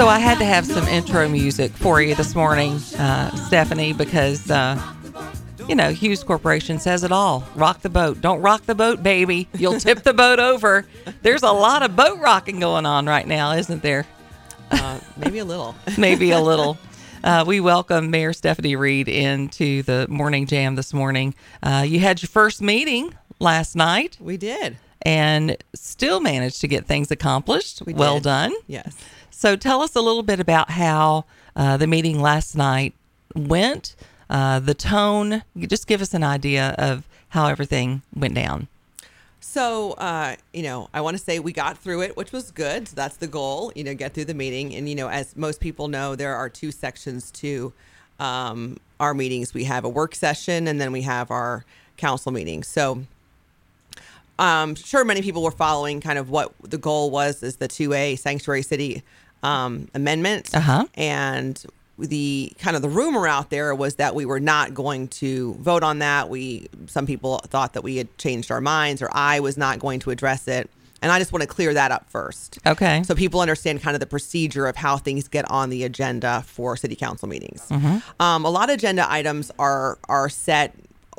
So I had to have some intro music for you this morning, uh, Stephanie, because uh, you know Hues Corporation says it all. Rock the boat. Don't rock the boat, baby. You'll tip the boat over. There's a lot of boat rocking going on right now, isn't there? Uh, maybe a little. Maybe a little. Uh, we welcome Mayor Stephanie Reed into the morning jam this morning. Uh, you had your first meeting last night We did. And still managed to get things accomplished. We well did. done. Yes. So tell us a little bit about how uh, the meeting last night went, uh, the tone. Just give us an idea of how everything went down. So, uh, you know, I want to say we got through it, which was good. So that's the goal, you know, get through the meeting. And, you know, as most people know, there are two sections to um, our meetings we have a work session and then we have our council meeting. So, um, sure, many people were following kind of what the goal was is the 2A sanctuary city um, amendment. Uh-huh. And the kind of the rumor out there was that we were not going to vote on that. We some people thought that we had changed our minds or I was not going to address it. And I just want to clear that up first. Okay. So people understand kind of the procedure of how things get on the agenda for city council meetings. Mm-hmm. Um, a lot of agenda items are are set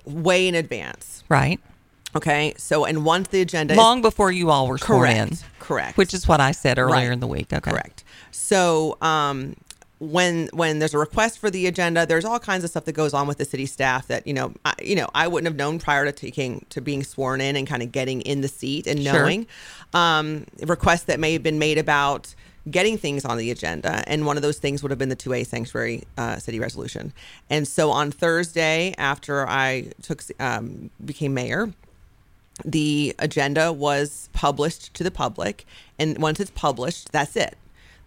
way in advance. right. Okay. So and once the agenda is Long before you all were sworn in. Correct. Correct. Which is what I said earlier Right. in the week. Okay. Correct. So, um, when when there's a request for the agenda, there's all kinds of stuff that goes on with the city staff that you know, I, you know, I wouldn't have known prior to taking to being sworn in and kind of getting in the seat and Sure. knowing um, requests that may have been made about getting things on the agenda, and one of those things would have been the 2A sanctuary uh, city resolution. And so on Thursday, after I took um, became mayor, the agenda was published to the public and once it's published that's it.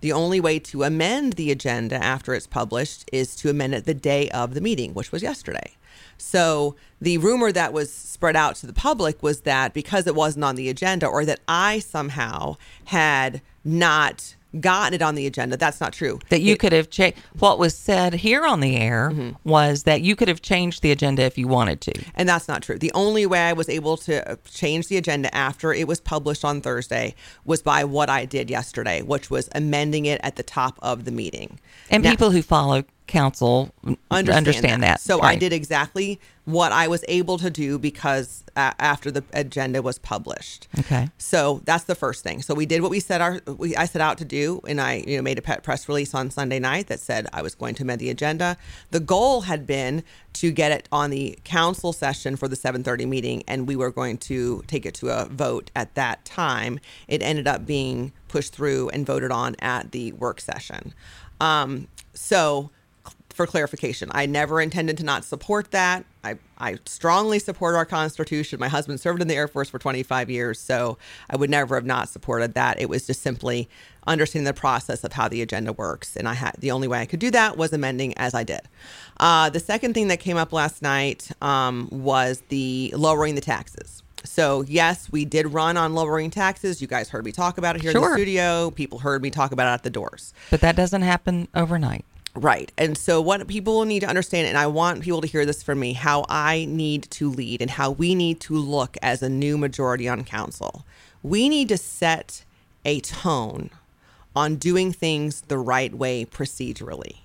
The only way to amend the agenda after it's published is to amend it the day of the meeting which was yesterday. So the rumor that was spread out to the public was that because it wasn't on the agenda or that i somehow had not gotten it on the agenda that's not true That you It- could have changed. What was said here on the air Mm-hmm. was that you could have changed the agenda if you wanted to. And that's not true. The only way I was able to uh, change the agenda after it was published on Thursday was by what I did yesterday, which was amending it at the top of the meeting. And Now- people who follow council understand, that. So I did exactly what I was able to do because uh, after the agenda was published. Okay. So that's the first thing. So we did what we set our we I set out to do, and I you know made a pet press release on Sunday night that said I was going to amend the agenda. The goal had been to get it on the council session for the 7:30 meeting, and we were going to take it to a vote at that time. It ended up being pushed through and voted on at the work session. Um, so for clarification, I never intended to not support that. I, I strongly support our Constitution. My husband served in the Air Force for 25 years, so I would never have not supported that. It was just simply understanding the process of how the agenda works, and I had the only way I could do that was amending as I did. Uh, the second thing that came up last night um, was the lowering the taxes. So yes, we did run on lowering taxes. You guys heard me talk about it here in the studio. People heard me talk about it at the doors. But that doesn't happen overnight. Right. And so, what people need to understand, and I want people to hear this from me, how I need to lead and how we need to look as a new majority on council. We need to set a tone on doing things the right way procedurally.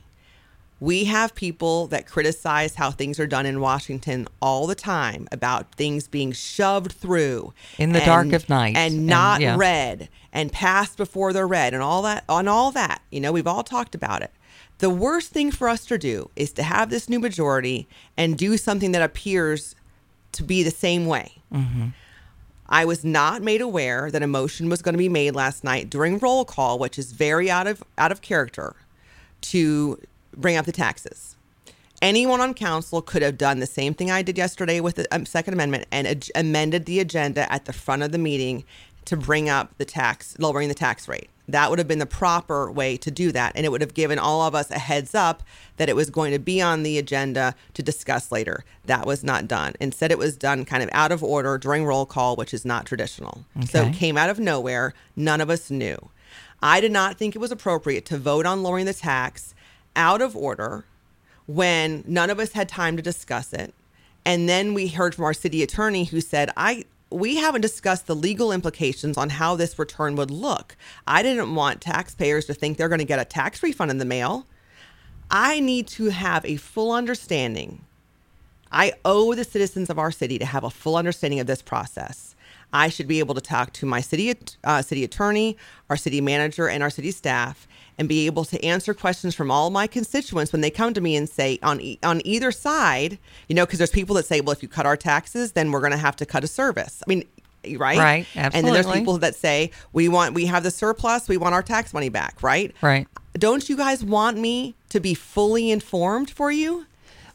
We have people that criticize how things are done in Washington all the time about things being shoved through In the dark of night. and And, not yeah. read and passed before they're read and all that on all that. You know, we've all talked about it. The worst thing for us to do is to have this new majority and do something that appears to be the same way. I was not made aware that a motion was going to be made last night during roll call, which is very out of out of character, to bring up the taxes. Anyone on council could have done the same thing I did yesterday with the um, Second Amendment and ad- amended the agenda at the front of the meeting to bring up the tax, lowering the tax rate. That would have been the proper way to do that. And it would have given all of us a heads up that it was going to be on the agenda to discuss later. That was not done. Instead, it was done kind of out of order during roll call, which is not traditional. So it came out of nowhere. None of us knew. I did not think it was appropriate to vote on lowering the tax out of order when none of us had time to discuss it. And then we heard from our city attorney who said, I we haven't discussed the legal implications on how this return would look. I didn't want taxpayers to think they're going to get a tax refund in the mail. I need to have a full understanding. I owe the citizens of our city to have a full understanding of this process. I should be able to talk to my city uh, city attorney, our city manager, and our city staff, and be able to answer questions from all my constituents when they come to me and say on e- on either side, you know, because there's people that say, well, if you cut our taxes, then we're going to have to cut a service. I mean, right? Right, Absolutely. And then there's people that say we want we have the surplus, we want our tax money back, right? Right. Don't you guys want me to be fully informed for you?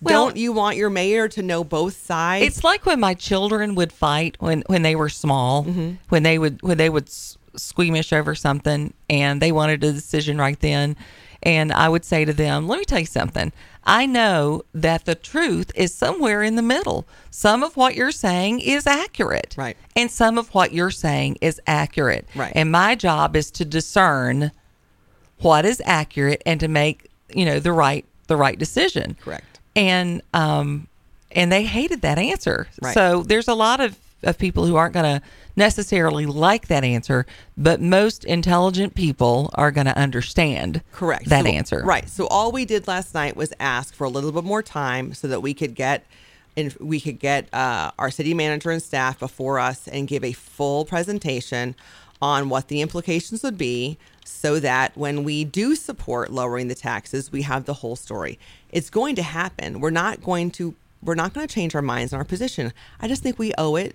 Well- Don't you want your mayor to know both sides? It's like when my children would fight when when they were small, Mm-hmm. when they would when they would s- squeamish over something and they wanted a decision right then, and I would say to them, "Let me tell you something. I know that the truth is somewhere in the middle. Some of what you're saying is accurate, Right. and some of what you're saying is accurate, Right. And my job is to discern what is accurate and to make you know the right the right decision Correct. And um and they hated that answer Right. so there's a lot of, of people who aren't going to necessarily like that answer but most intelligent people are going to understand Correct. that So- answer Right. So all we did last night was ask for a little bit more time so that we could get and we could get uh, our city manager and staff before us and give a full presentation on what the implications would be so that when we do support lowering the taxes we have the whole story it's going to happen we're not going to we're not going to change our minds and our position i just think we owe it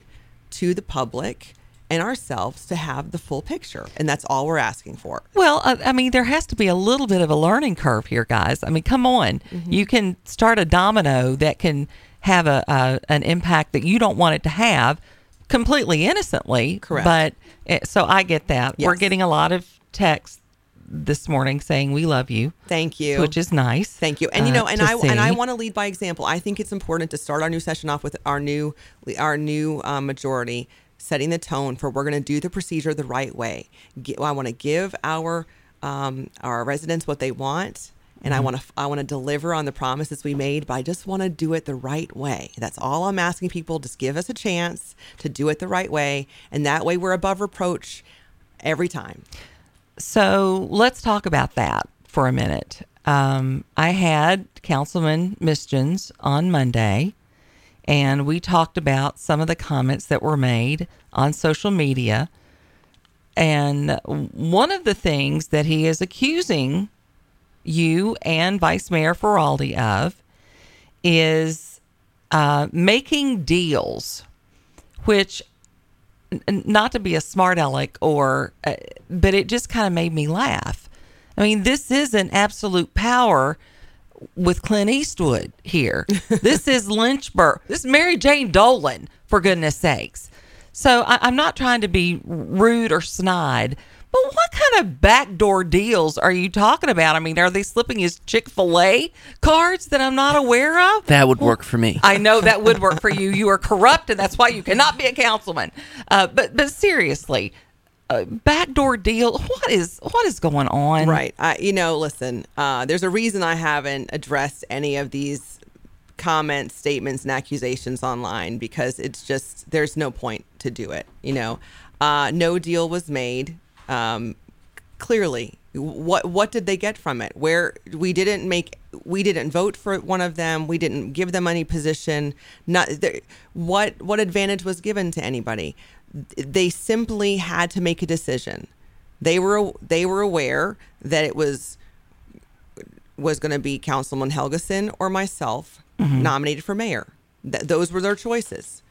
to the public and ourselves to have the full picture and that's all we're asking for Well, uh, I mean, there has to be a little bit of a learning curve here, guys. I mean, come on. Mm-hmm. You can start a domino that can have a, a an impact that you don't want it to have completely innocently. Correct. But so I get that. We're getting a lot of texts this morning saying we love you, thank you which is nice. Thank you. And you uh, know, and to I and I want to lead by example. I think it's important to start our new session off with our new our new um, majority setting the tone for we're going to do the procedure the right way. I want to give our um, our residents what they want. And Mm-hmm. I want to I want to deliver on the promises we made, but I just want to do it the right way. That's all I'm asking people. Just give us a chance to do it the right way, and that way we're above reproach every time. So let's talk about that for a minute. Um, I had Councilman Misjuns on Monday, and we talked about some of the comments that were made on social media. And one of the things that he is accusing you and Vice Mayor Faraldi of is uh, making deals, which not to be a smart aleck or uh, but it just kind of made me laugh. I mean this is an absolute power with clint eastwood here. This is lynchburg this is mary jane dolan for goodness sakes. So I, i'm not trying to be rude or snide but what kind of backdoor deals are you talking about i mean are they slipping his chick-fil-a cards that i'm not aware of That would work for me. I know that would work for you. You are corrupt, and that's why you cannot be a councilman. Uh, but but seriously, uh, backdoor deal. What is what is going on? Right. I, you know, listen, uh, there's a reason I haven't addressed any of these comments, statements, and accusations online because it's just, there's no point to do it. You know, uh, no deal was made. Um, clearly, what what did they get from it? Where we didn't make, we didn't vote for one of them. We didn't give them any position. Not there, what what advantage was given to anybody? They simply had to make a decision. They were they were aware that it was was going to be Councilman Helgeson or myself nominated for mayor. Th- those were their choices,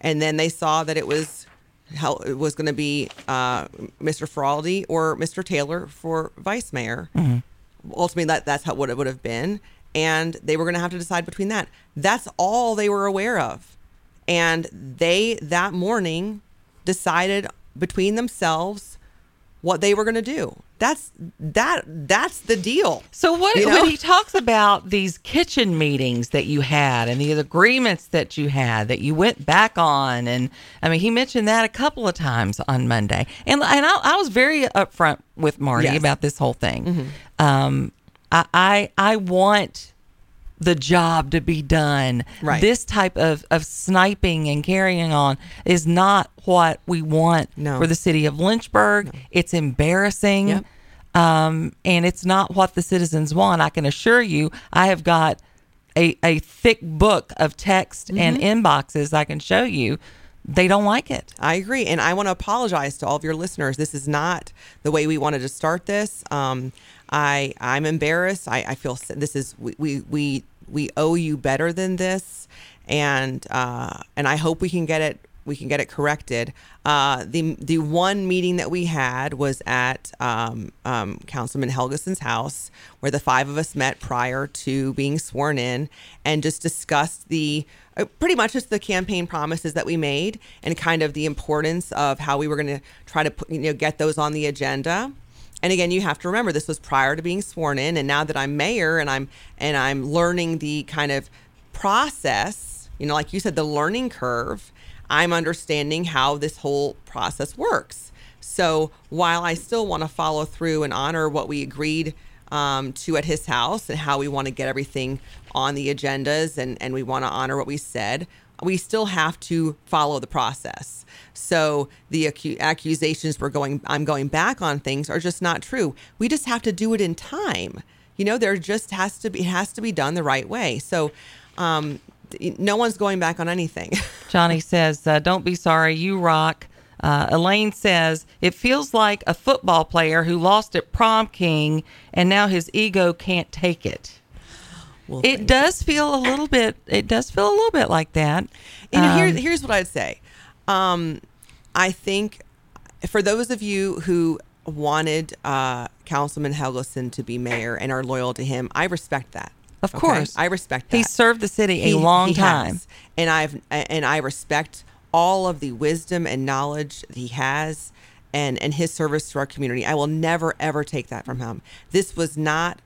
and then they saw that it was Hel- it was going to be uh, Mr. Faraldi or Mr. Taylor for vice mayor. Ultimately, that that's how what it would have been, and they were going to have to decide between that. That's all they were aware of, and they that morning decided between themselves what they were going to do. That's that that's the deal. So what You know? when he talks about these kitchen meetings that you had and the agreements that you had that you went back on and I mean he mentioned that a couple of times on Monday and and I, I was very upfront with Marty Yes. about this whole thing. Um, I, I I want the job to be done. Right. This type of, of sniping and carrying on is not what we want No. for the city of Lynchburg. It's embarrassing. Yep. Um, and it's not what the citizens want. I can assure you, I have got a, a thick book of text and Mm-hmm. inboxes I can show you. They don't like it. I agree, and I want to apologize to all of your listeners. This is not the way we wanted to start this. Um, I I'm embarrassed. I, I feel this is we, we we we owe you better than this, and uh, and I hope we can get it we can get it corrected. Uh, the the one meeting that we had was at um, um, Councilman Helgeson's house, where the five of us met prior to being sworn in, and just discussed the uh, pretty much just the campaign promises that we made, and kind of the importance of how we were going to try to put, you know get those on the agenda. And again, you have to remember this was prior to being sworn in, and now that I'm mayor and I'm and I'm learning the kind of process, you know, like you said, the learning curve. I'm understanding how this whole process works. So while I still want to follow through and honor what we agreed um, to at his house and how we want to get everything on the agendas and, and we want to honor what we said, we still have to follow the process. So the acu- accusations we're going, I'm going back on things are just not true. We just have to do it in time. You know, there just has to be has to be done the right way. So um, no one's going back on anything. Johnny says, uh, "Don't be sorry, you rock." Uh, Elaine says, "It feels like a football player who lost at prom king, and now his ego can't take it." Well, It does feel a little bit. It does feel a little bit like that. And Um, here, here's what I'd say. Um, I think for those of you who wanted uh, Councilman Helgeson to be mayor and are loyal to him, I respect that. Of Okay? course. I respect that. He served the city a He- long he time. has. and I've and I respect all of the wisdom and knowledge that he has, and and his service to our community. I will never ever take that from him. This was not.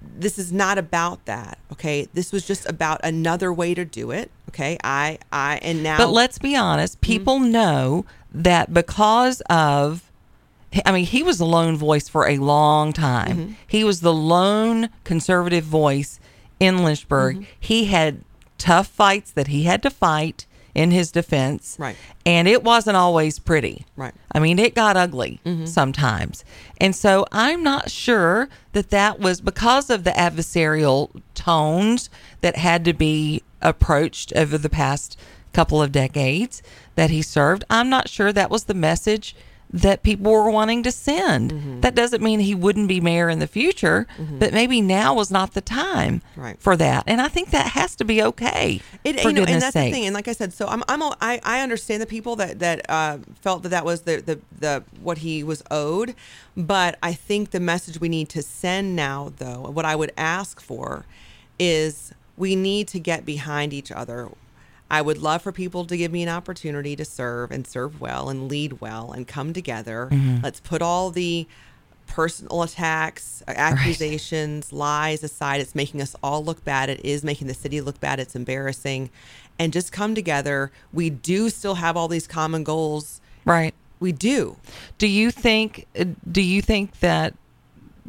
This is not about that. Okay, this was just about another way to do it. Okay, I I and now. But let's be honest, Mm-hmm. people know that because of I mean, he was the lone voice for a long time. Mm-hmm. He was the lone conservative voice in Lynchburg. Mm-hmm. He had tough fights that he had to fight in his defense. Right. And it wasn't always pretty. Right. I mean, it got ugly mm-hmm. sometimes. And so I'm not sure that that was because of the adversarial tones that had to be approached over the past couple of decades that he served. I'm not sure that was the message that people were wanting to send. That doesn't mean he wouldn't be mayor in the future, but maybe now was not the time Right. for that. And I think that has to be okay. It, for you know, and that's sake. the thing. And like I said, so I'm, I'm, a- I, I understand the people that that uh, felt that that was the, the the what he was owed, but I think the message we need to send now, though, what I would ask for, is we need to get behind each other. I would love for people to give me an opportunity to serve and serve well and lead well and come together. Mm-hmm. Let's put all the personal attacks, uh, accusations, lies aside. It's making us all look bad. It is making the city look bad. It's embarrassing. And just come together. We do still have all these common goals. right. We do. Do you think uh, do you think that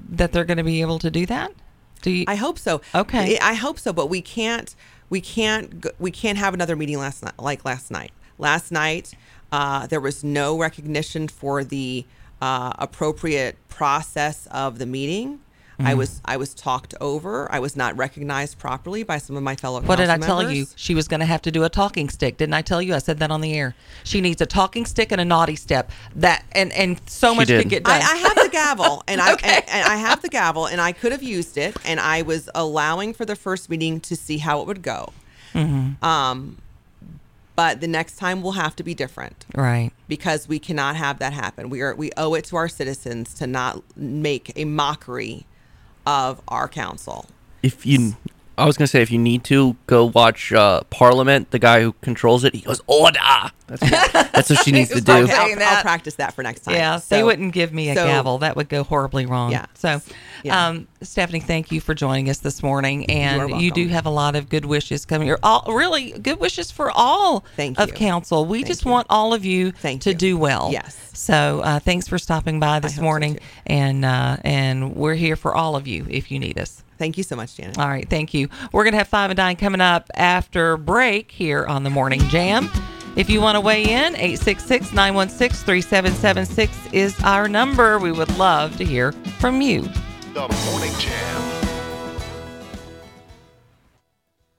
that they're going to be able to do that? Do you I hope so. Okay. I hope so, but we can't. We can't. We can't have another meeting last night, like last night. Last night, uh, there was no recognition for the uh, appropriate process of the meeting. Mm. I was I was talked over. I was not recognized properly by some of my fellow. What did I council tell you? She was going to have to do a talking stick. Didn't I tell you? I said that on the air. She needs a talking stick and a naughty step. That and and so She much did. could get I, done. I have the gavel, and I Okay. and, and I have the gavel, and I could have used it, and I was allowing for the first meeting to see how it would go. Mm-hmm. Um, but the next time will have to be different right. because we cannot have that happen. We are we owe it to our citizens to not make a mockery of our council. If you, I was gonna say, if you need to go watch uh, Parliament, the guy who controls it, he goes order. That's what, that's what she needs to do. Okay. Okay, saying I'll. I'll practice that for next time. Yeah, they wouldn't give me a so- gavel. That would go horribly wrong. Yeah. So, Yeah. um, Stephanie, thank you for joining us this morning. And you, do have a lot of good wishes coming. Or all really good wishes for all Thank of you. council. We Thank just you. want all of you Thank to you. do well. Yes. So uh, thanks for stopping by this hope so, morning, and uh, and we're here for all of you if you need us. Thank you so much, Janet. All right, thank you. We're going to have Five and Dine coming up after break here on the Morning Jam. If you want to weigh in, 866 916 3776 is our number. We would love to hear from you. The Morning Jam.